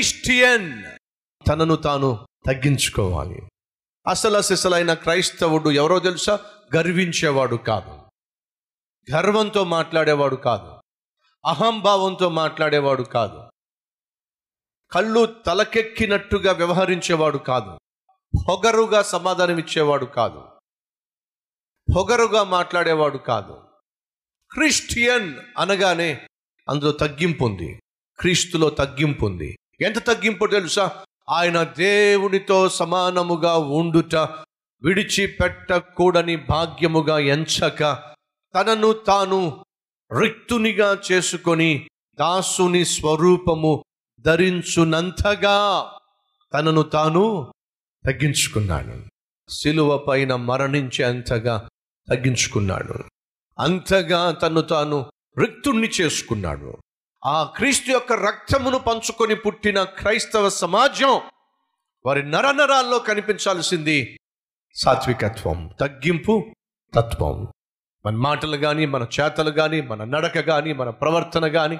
Christian. తనను తాను తగ్గించుకోవాలి. అసలు అసలైన క్రైస్తవుడు ఎవరో తెలుసా? గర్వించేవాడు కాదు. గర్వంతో మాట్లాడేవాడు కాదు. అహంభావంతో మాట్లాడేవాడు కాదు. కళ్ళు తలకెక్కినట్టుగా వ్యవహరించేవాడు కాదు. పొగరుగా సమాధానం ఇచ్చేవాడు కాదు. పొగరుగా మాట్లాడేవాడు కాదు. క్రిస్టియన్ అనగానే అందులో తగ్గింపు ఉంది. క్రీస్తులో తగ్గింపు ఉంది. ఎంత తగ్గింపు తెలుసా? ఆయన దేవునితో సమానముగా ఉండుట విడిచిపెట్టకూడని భాగ్యముగా ఎంచక తనను తాను రిక్తునిగా చేసుకొని దాసుని స్వరూపము ధరించునంతగా తనను తాను తగ్గించుకున్నాడు. సిలువ పైన మరణించేంతగా తగ్గించుకున్నాడు. అంతగా తను తాను రిక్తుణ్ణి చేసుకున్నాడు. ఆ క్రీస్తు యొక్క రక్తమును పంచుకొని పుట్టిన క్రైస్తవ సమాజం వారి నరనరాల్లో కనిపించాల్సింది సాత్వికత్వం తగ్గింపు తత్వం. మన మాటలు కానీ మన చేతలు కానీ మన నడక కానీ మన ప్రవర్తన కానీ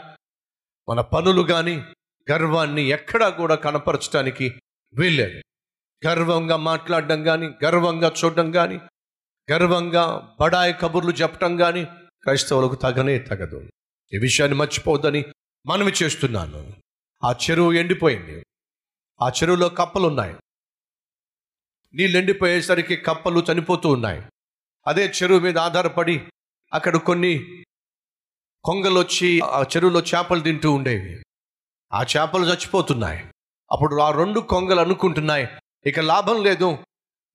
మన పనులు కానీ గర్వాన్ని ఎక్కడా కూడా కనపరచడానికి వీల్లేదు. గర్వంగా మాట్లాడడం కానీ గర్వంగా చూడడం కానీ గర్వంగా బడాయి కబుర్లు చెప్పడం కానీ క్రైస్తవులకు తగనే తగదు. ఈ విషయాన్ని మర్చిపోవద్దని మనవి చేస్తున్నాను. ఆ చెరువు ఎండిపోయింది. ఆ చెరువులో కప్పలు ఉన్నాయి నీళ్ళు ఎండిపోయేసరికి కప్పలు చనిపోతూ ఉన్నాయి. అదే చెరువు మీద ఆధారపడి అక్కడ కొన్ని కొంగలు వచ్చి ఆ చెరువులో చేపలు తింటూ ఉండేవి. ఆ చేపలు చచ్చిపోతున్నాయి. అప్పుడు ఆ రెండు కొంగలు అనుకుంటున్నాయి ఇక లాభం లేదు.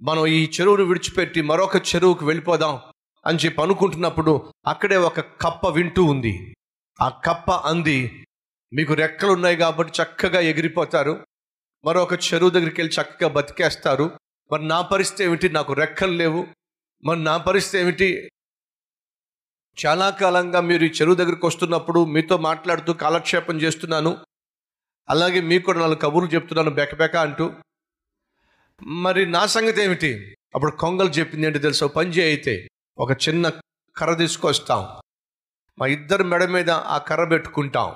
మనం ఈ చెరువును విడిచిపెట్టి మరొక చెరువుకు వెళ్ళిపోదాం అని చెప్పి అనుకుంటున్నప్పుడు అక్కడే ఒక కప్ప వింటూ ఉంది. ఆ కప్ప అంది మీకు రెక్కలు ఉన్నాయి కాబట్టి చక్కగా ఎగిరిపోతారు. మరొక చెరువు దగ్గరికి వెళ్ళి చక్కగా బతికేస్తారు. మరి నా పరిస్థితి ఏమిటి? నాకు రెక్కలు లేవు. మరి నా పరిస్థితి ఏమిటి? చాలా కాలంగా మీరు ఈ చెరువు దగ్గరికి వస్తున్నప్పుడు మీతో మాట్లాడుతూ కాలక్షేపం చేస్తున్నాను. అలాగే మీకు కూడా నాలుగు కబుర్లు చెప్తున్నాను బెకబెక అంటూ. మరి నా సంగతి ఏమిటి? అప్పుడు కొంగలు చెప్పింది ఏంటి తెలుసా? పని చేయితే ఒక చిన్న కర్ర తీసుకొస్తాం. మా ఇద్దరు మెడ మీద ఆ కర్ర పెట్టుకుంటాం.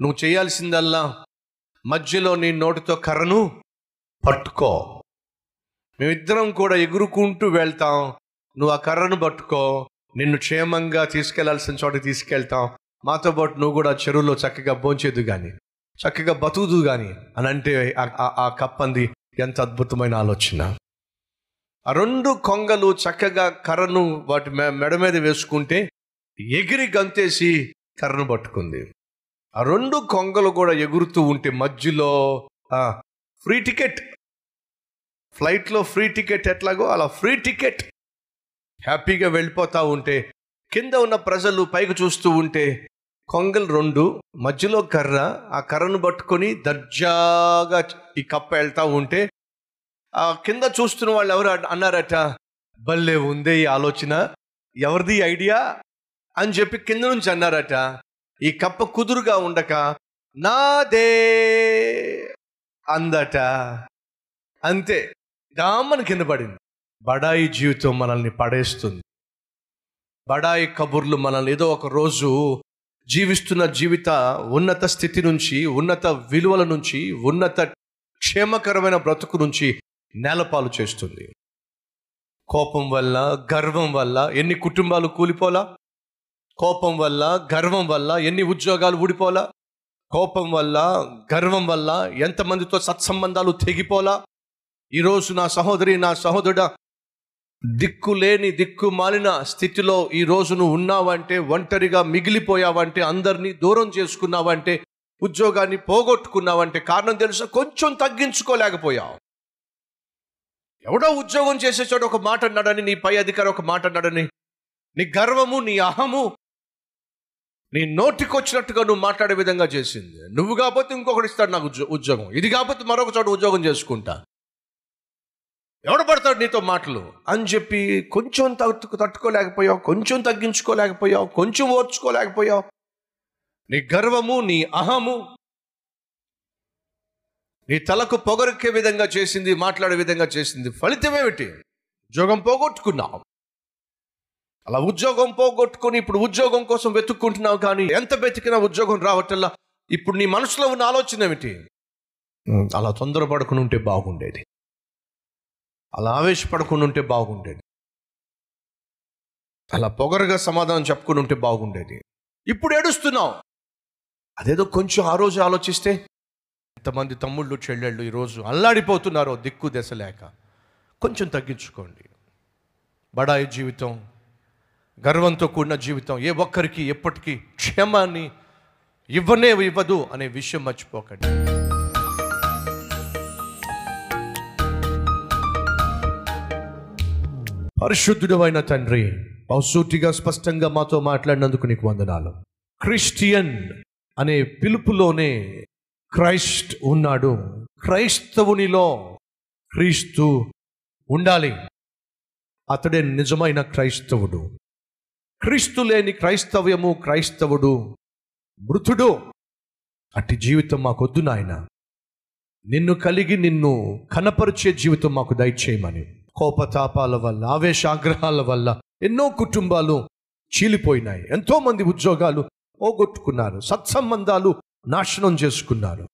నువ్వు చేయాల్సిందల్లా మధ్యలో నీ నోటితో కర్రను పట్టుకో. మేమిద్దరం కూడా ఎగురుకుంటూ వెళ్తాం. నువ్వు ఆ కర్రను పట్టుకో. నిన్ను క్షేమంగా తీసుకెళ్ళాల్సిన చోట తీసుకెళ్తాం. మాతో పాటు నువ్వు కూడా చెరువులో చక్కగా భోంచేదు కానీ చక్కగా బతుకుదు కానీ అని అంటే ఆ- కప్పంది ఎంత అద్భుతమైన ఆలోచన. ఆ రెండు కొంగలు చక్కగా కర్రను వాటి మెడ మీద వేసుకుంటే ఎగిరి గంతేసి కర్రను పట్టుకుంది. ఆ రెండు కొంగలు కూడా ఎగురుతూ ఉంటే మధ్యలో ఫ్రీ టికెట్. ఫ్లైట్లో ఫ్రీ టికెట్ ఎట్లాగో అలా ఫ్రీ టికెట్. హ్యాపీగా వెళ్ళిపోతూ ఉంటే కింద ఉన్న ప్రజలు పైకి చూస్తూ ఉంటే కొంగలు రెండు మధ్యలో కర్ర ఆ కర్రను పట్టుకొని దర్జాగా ఈ కప్ప వెళ్తూ ఉంటే ఆ కింద చూస్తున్న వాళ్ళు ఎవరు అన్నారట భలే ఉందే ఈ ఆలోచన. ఎవరిది ఐడియా? అని చెప్పి కింద నుంచి అన్నారట. ఈ కప్ప కుదురుగా ఉండక నాదే అందట. అంతే. డామని కింద పడింది. బడాయి జీవితం మనల్ని పడేస్తుంది. బడాయి కబుర్లు మనల్ని ఏదో ఒక రోజు జీవిస్తున్న జీవిత ఉన్నత స్థితి నుంచి ఉన్నత విలువల నుంచి ఉన్నత క్షేమకరమైన బ్రతుకు నుంచి నేలపాలు చేస్తుంది. కోపం వల్ల గర్వం వల్ల ఎన్ని కుటుంబాలు కూలిపోలా? కోపం వల్ల గర్వం వల్ల ఎన్ని ఉద్యోగాలు ఊడిపోలా? కోపం వల్ల గర్వం వల్ల ఎంతమందితో సత్సంబంధాలు తెగిపోలా? ఈరోజు నా సహోదరి నా సహోదరుడ దిక్కు లేని దిక్కు మాలిన స్థితిలో ఈ రోజును నువ్వు ఉన్నావంటే ఒంటరిగా మిగిలిపోయావంటే అందరినీ దూరం చేసుకున్నావంటే ఉద్యోగాన్ని పోగొట్టుకున్నావంటే కారణం తెలుసా? కొంచెం తగ్గించుకోలేకపోయావు. ఎవడో ఉద్యోగం చేసే ఒక మాట అన్నాడని నీ పై అధికారి ఒక మాట అన్నాడని. నీ గర్వము నీ అహము నీ నోటికొచ్చినట్టుగా నువ్వు మాట్లాడే విధంగా చేసింది. నువ్వు కాకపోతే ఇంకొకటి ఇస్తాడు నాకు ఉద్యోగం. ఇది కాకపోతే మరొక చోట ఉద్యోగం చేసుకుంటా. ఎవడు పడతాడు నీతో మాటలు? అని చెప్పి కొంచెం తట్టు తట్టుకోలేకపోయావు కొంచెం తగ్గించుకోలేకపోయావు కొంచెం ఓర్చుకోలేకపోయావు. నీ గర్వము నీ అహము నీ తలకు పొగరొక్కే విధంగా చేసింది మాట్లాడే విధంగా చేసింది ఫలితం ఏమిటి ఉద్యోగం పోగొట్టుకున్నావు. అలా ఉద్యోగం పోగొట్టుకొని ఇప్పుడు ఉద్యోగం కోసం వెతుక్కుంటున్నావు కానీ ఎంత వెతికినా ఉద్యోగం రావటల్లా ఇప్పుడు నీ మనసులో ఉన్న ఆలోచన ఏమిటి? అలా తొందరపడకుండా ఉంటే బాగుండేది. అలా ఆవేశపడకుండా ఉంటే బాగుండేది. అలా పొగరగా సమాధానం చెప్పుకుని ఉంటే బాగుండేది. ఇప్పుడు ఏడుస్తున్నావు. అదేదో కొంచెం ఆ రోజు ఆలోచిస్తే ఎంతమంది తమ్ముళ్ళు చెల్లెళ్ళు ఈరోజు అల్లాడిపోతున్నారో దిక్కు దశ లేక. కొంచెం తగ్గించుకోండి. బడాయి జీవితం గర్వంతో కూడిన జీవితం. ఏ ఒక్కరికి ఎప్పటికీ క్షేమాన్ని ఇవ్వనే ఇవ్వదు అనే విషయం మర్చిపోకండి. పరిశుద్ధుడు అయిన తండ్రి బహుసూటిగా స్పష్టంగా మాతో మాట్లాడినందుకు నీకు వందనాలు. క్రిస్టియన్ అనే పిలుపులోనే క్రైస్ట్ ఉన్నాడు. క్రైస్తవునిలో క్రీస్తు ఉండాలి. అతడే నిజమైన క్రైస్తవుడు. క్రీస్తు లేని క్రైస్తవ్యము క్రైస్తవుడు మృతుడు. అట్టి జీవితం మాకొద్దు నాయన. నిన్ను కలిగి నిన్ను కనపరిచే జీవితం మాకు దయచేయమని. కోపతాపాల వల్ల ఆవేశాగ్రహాల వల్ల ఎన్నో కుటుంబాలు చీలిపోయినాయి. ఎంతోమంది ఉద్యోగాలు పోగొట్టుకున్నారు. సత్సంబంధాలు నాశనం చేసుకున్నారు.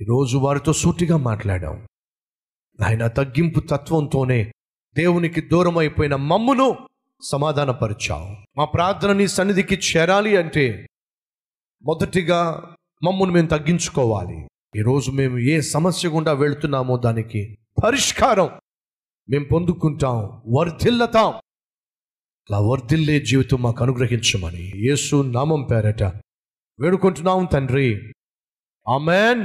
ఈరోజు వారితో సూటిగా మాట్లాడాం. ఆయన తగ్గింపు తత్వంతోనే దేవునికి దూరం అయిపోయిన మమ్మును సమాధానపరిచావు. మా ప్రార్థన నీ సన్నిధికి చేరాలి అంటే మొదటిగా మమ్మల్ని మేము తగ్గించుకోవాలి. ఈరోజు మేము ఏ సమస్య గుండా వెళుతున్నామో దానికి పరిష్కారం మేము పొందుకుంటాం వర్ధిల్లతాం. అలా వర్ధిల్లే జీవితం మాకు అనుగ్రహించమని యేసు నామం పేరట వేడుకుంటున్నాం తండ్రి. ఆమెన్.